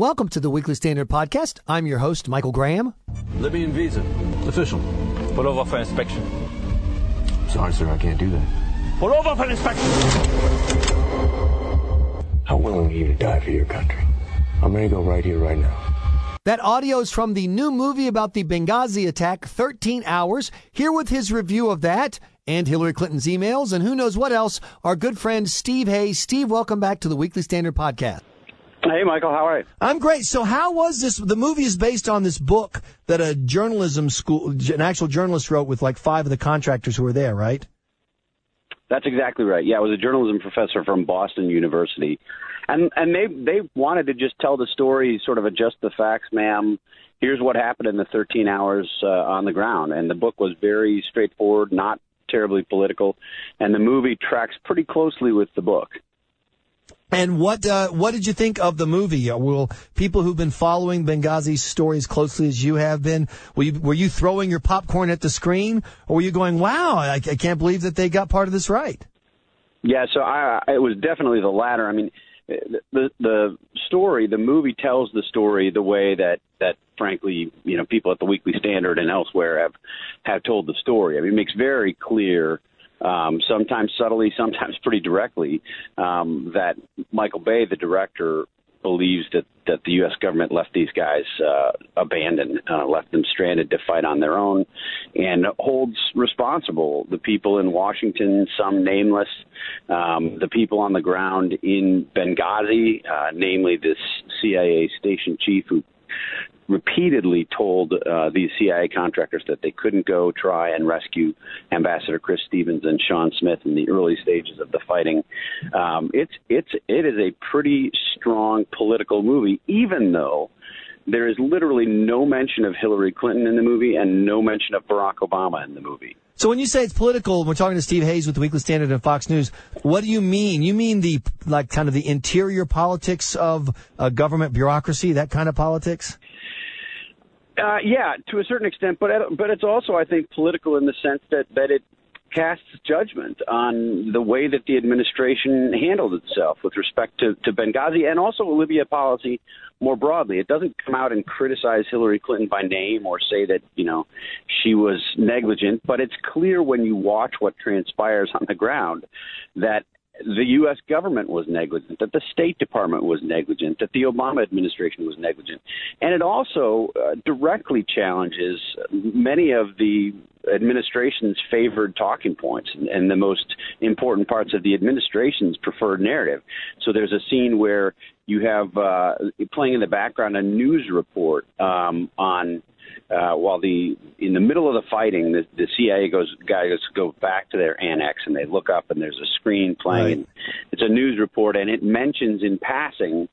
Welcome to the Weekly Standard Podcast. I'm your host, Michael Graham. Libyan visa. Official. Pull over for inspection. Sorry, sir, I can't do that. Pull over for inspection. How willing are you to die for your country? I'm ready to go right here, right now. That audio is from the new movie about the Benghazi attack, 13 Hours. Here with his review of that and Hillary Clinton's emails and who knows what else, our good friend Steve Hayes. Steve, welcome back to the Weekly Standard Podcast. Hey, Michael, how are you? I'm great. So, how was this? The movie is based on this book that a journalism school, an actual journalist wrote with like five of the contractors who were there, right? That's exactly right. Yeah, I was a journalism professor from Boston University, and and they they wanted to just tell the story, sort of adjust the facts, ma'am. Here's what happened in the 13 hours uh, on the ground, and the book was very straightforward, not terribly political, and the movie tracks pretty closely with the book. And what uh, what did you think of the movie? Will people who've been following Benghazi's story as closely as you have been, were you, were you throwing your popcorn at the screen, or were you going, "Wow, I, I can't believe that they got part of this right"? Yeah, so I, it was definitely the latter. I mean, the the story, the movie tells the story the way that that frankly, you know, people at the Weekly Standard and elsewhere have have told the story. I mean, it makes very clear um, sometimes subtly, sometimes pretty directly, um, that Michael Bay, the director, believes that that the U.S. government left these guys uh, abandoned, uh, left them stranded to fight on their own, and holds responsible the people in Washington, some nameless, um, the people on the ground in Benghazi, uh, namely this CIA station chief who repeatedly told uh, these CIA contractors that they couldn't go try and rescue Ambassador Chris Stevens and Sean Smith in the early stages of the fighting. Um, it's it's it is a pretty strong political movie, even though there is literally no mention of Hillary Clinton in the movie and no mention of Barack Obama in the movie. So when you say it's political, we're talking to Steve Hayes with the Weekly Standard and Fox News. What do you mean? You mean the like kind of the interior politics of uh, government bureaucracy, that kind of politics? Uh, yeah, to a certain extent, but but it's also, I think, political in the sense that that it casts judgment on the way that the administration handled itself with respect to, to Benghazi and also Libya policy more broadly. It doesn't come out and criticize Hillary Clinton by name or say that, you know, she was negligent, but it's clear when you watch what transpires on the ground that the U.S. government was negligent, that the State Department was negligent, that the Obama administration was negligent. And it also uh, directly challenges many of the administration's favored talking points and, and the most important parts of the administration's preferred narrative. So there's a scene where you have uh, playing in the background a news report um, on uh, while the in the middle of the fighting, the, the CIA goes guys go back to their annex and they look up and there's a screen playing. Right. And it's a news report and it mentions in passing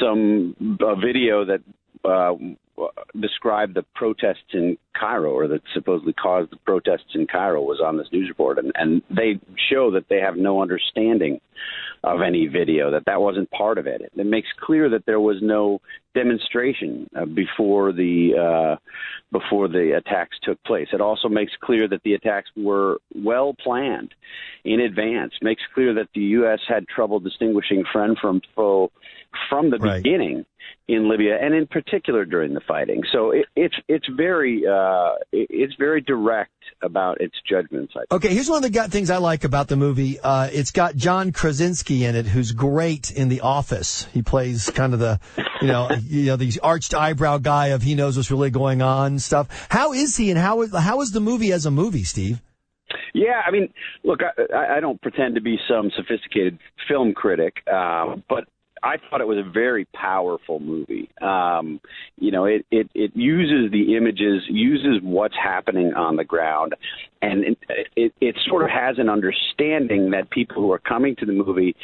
some a video that uh, described the protests in Cairo or that supposedly caused the protests in Cairo was on this news report, and, and they show that they have no understanding of any video that that wasn't part of it. It makes clear that there was no demonstration uh, before the uh, before the attacks took place. It also makes clear that the attacks were well planned in advance. Makes clear that the U.S. had trouble distinguishing friend from foe from the right. beginning in Libya, and in particular during the fighting. So it, it's it's very uh, it's very direct about its judgments. Okay, here's one of the things I like about the movie. Uh, it's got John Krasinski in it, who's great in The Office. He plays kind of the you know you know the arched eyebrow guy of he knows what's really going on stuff. How is he, and how is how is the movie as a movie, Steve? Yeah, I mean, look, I, I don't pretend to be some sophisticated film critic, uh, but I thought it was a very powerful movie. Um, you know, it, it it uses the images, uses what's happening on the ground, and it, it it sort of has an understanding that people who are coming to the movie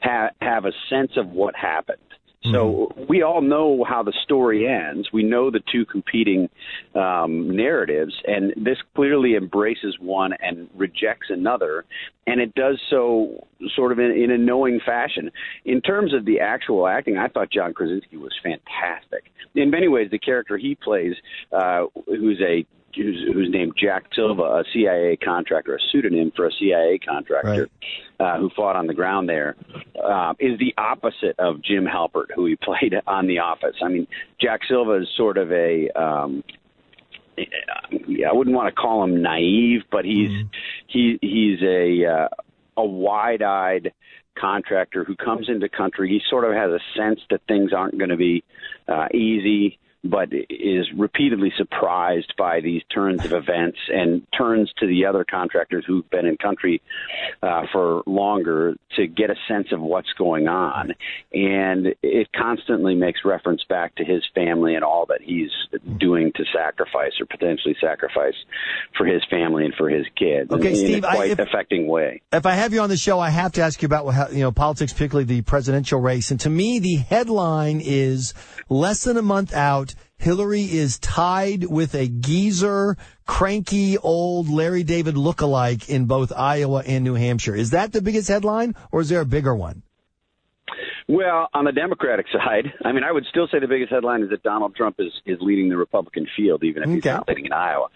have have a sense of what happened. So mm-hmm. we all know how the story ends. We know the two competing um, narratives, and this clearly embraces one and rejects another, and it does so sort of in, in a knowing fashion. In terms of the actual acting, I thought John Krasinski was fantastic. In many ways, the character he plays, uh, who's a who's, who's named Jack Silva, a CIA contractor, a pseudonym for a CIA contractor uh, who fought on the ground there, uh, is the opposite of Jim Halpert, who he played on The Office. I mean, Jack Silva is sort of a um, yeah, I wouldn't want to call him naive, but he's mm-hmm. he he's a uh, a wide-eyed contractor who comes into country. He sort of has a sense that things aren't going to be uh, easy but is repeatedly surprised by these turns of events and turns to the other contractors who've been in country uh, for longer to get a sense of what's going on. And it constantly makes reference back to his family and all that he's doing to sacrifice or potentially sacrifice for his family and for his kids. Okay, in, Steve, in a quite I, if, affecting way. If I have you on the show, I have to ask you about you know politics, particularly the presidential race. And to me, the headline is less than a month out Hillary is tied with a geezer, cranky old Larry David lookalike in both Iowa and New Hampshire. Is that the biggest headline, or is there a bigger one? Well, on the Democratic side, I mean, I would still say the biggest headline is that Donald Trump is is leading the Republican field, even if okay. he's not leading in Iowa.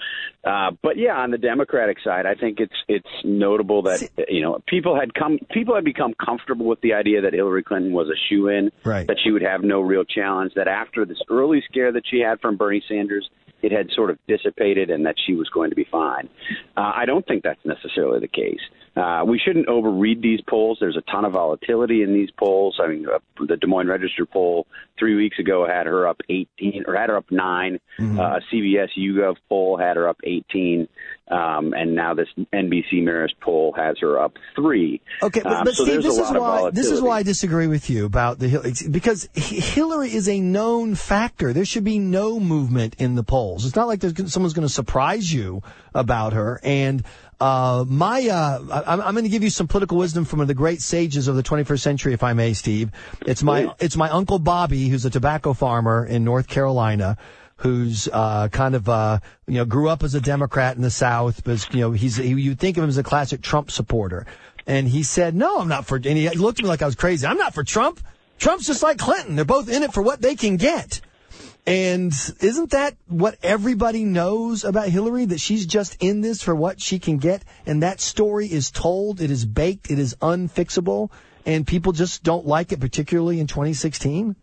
Uh, but yeah, on the Democratic side, I think it's it's notable that you know people had come people had become comfortable with the idea that Hillary Clinton was a shoe in, right. that she would have no real challenge. That after this early scare that she had from Bernie Sanders, it had sort of dissipated and that she was going to be fine. Uh, I don't think that's necessarily the case. Uh, we shouldn't overread these polls. There's a ton of volatility in these polls. I mean, uh, the Des Moines Register poll three weeks ago had her up 18 or had her up 9 mm-hmm. Uh, CBS YouGov poll had her up 18, um, and now this NBC Marist poll has her up three. Okay, but, um, but so Steve, this is why this is why I disagree with you about the because Hillary is a known factor. There should be no movement in the polls. It's not like there's someone's going to surprise you about her and. Uh, my, uh, I'm, I'm going to give you some political wisdom from one of the great sages of the 21st century, if I may, Steve. It's my, it's my uncle Bobby, who's a tobacco farmer in North Carolina, who's uh, kind of uh, you know grew up as a Democrat in the South, but you know he's he, you think of him as a classic Trump supporter. And he said, "No, I'm not for." And he looked at me like I was crazy. I'm not for Trump. Trump's just like Clinton. They're both in it for what they can get. And isn't that what everybody knows about Hillary? That she's just in this for what she can get. And that story is told. It is baked. It is unfixable. And people just don't like it, particularly in 2016.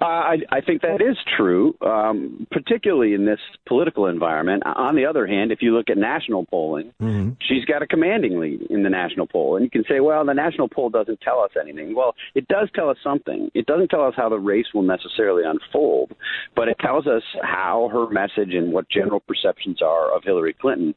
I, I think that is true, um, particularly in this political environment. On the other hand, if you look at national polling, mm-hmm. she's got a commanding lead in the national poll. And you can say, well, the national poll doesn't tell us anything. Well, it does tell us something. It doesn't tell us how the race will necessarily unfold, but it tells us how her message and what general perceptions are of Hillary Clinton.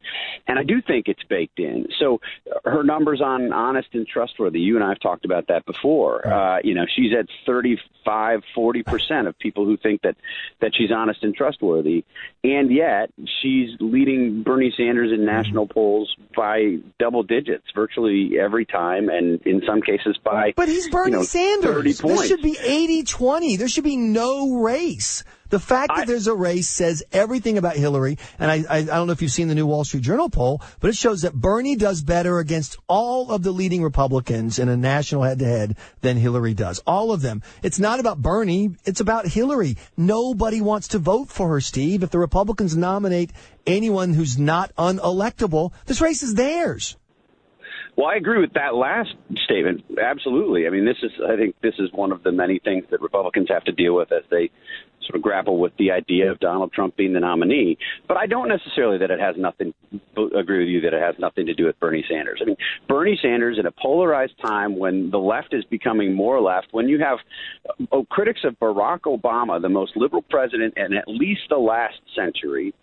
And I do think it's baked in. So her numbers on honest and trustworthy, you and I have talked about that before. Right. Uh, you know, she's at 35, 40 percent of people who think that that she's honest and trustworthy, and yet she's leading Bernie Sanders in national mm-hmm. polls by double digits virtually every time, and in some cases by. But he's Bernie you know, Sanders. This should be 80-20. There should be no race. The fact that I, there's a race says everything about Hillary. And I, I, I don't know if you've seen the new Wall Street Journal poll, but it shows that Bernie does better against all of the leading Republicans in a national head to head than Hillary does. All of them. It's not about Bernie. It's about Hillary. Nobody wants to vote for her, Steve. If the Republicans nominate anyone who's not unelectable, this race is theirs. Well, I agree with that last statement. Absolutely. I mean, this is, I think this is one of the many things that Republicans have to deal with as they sort of grapple with the idea of Donald Trump being the nominee. But I don't necessarily that it has nothing, agree with you that it has nothing to do with Bernie Sanders. I mean, Bernie Sanders in a polarized time when the left is becoming more left, when you have oh, critics of Barack Obama, the most liberal president in at least the last century,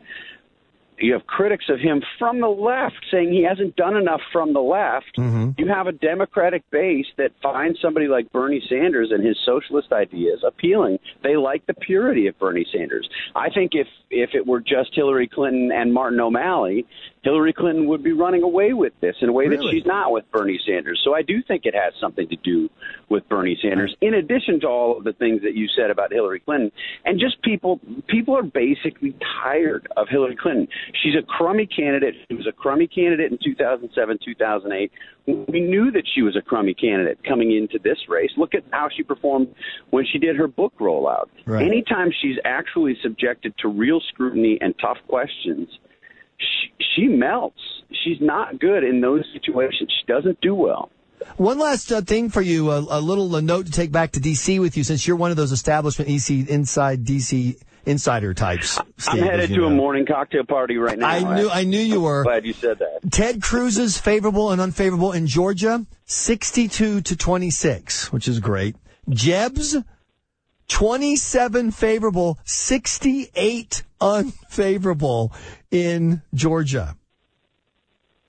you have critics of him from the left saying he hasn't done enough from the left. Mm-hmm. You have a Democratic base that finds somebody like Bernie Sanders and his socialist ideas appealing. They like the purity of Bernie Sanders. I think if if it were just Hillary Clinton and Martin O'Malley, Hillary Clinton would be running away with this in a way really? that she's not with Bernie Sanders. So I do think it has something to do with Bernie Sanders, in addition to all of the things that you said about Hillary Clinton. And just people people are basically tired of Hillary Clinton. She's a crummy candidate. She was a crummy candidate in 2007, 2008. We knew that she was a crummy candidate coming into this race. Look at how she performed when she did her book rollout. Right. Anytime she's actually subjected to real scrutiny and tough questions, she, she melts. She's not good in those situations. She doesn't do well. One last uh, thing for you, a, a little a note to take back to DC with you, since you're one of those establishment EC inside DC insider types. Steve, I'm headed to know. a morning cocktail party right now. I knew I knew you were. Glad you said that. Ted Cruz's favorable and unfavorable in Georgia, 62 to 26, which is great. Jeb's 27 favorable, 68 unfavorable in Georgia.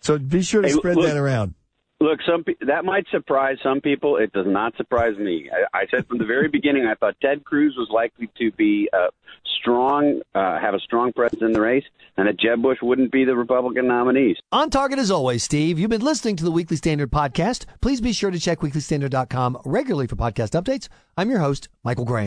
So be sure to Hey, spread look- that around. Look, some that might surprise some people. It does not surprise me. I, I said from the very beginning, I thought Ted Cruz was likely to be uh, strong, uh, have a strong presence in the race, and that Jeb Bush wouldn't be the Republican nominee. On target as always, Steve. You've been listening to the Weekly Standard podcast. Please be sure to check weeklystandard.com regularly for podcast updates. I'm your host, Michael Graham.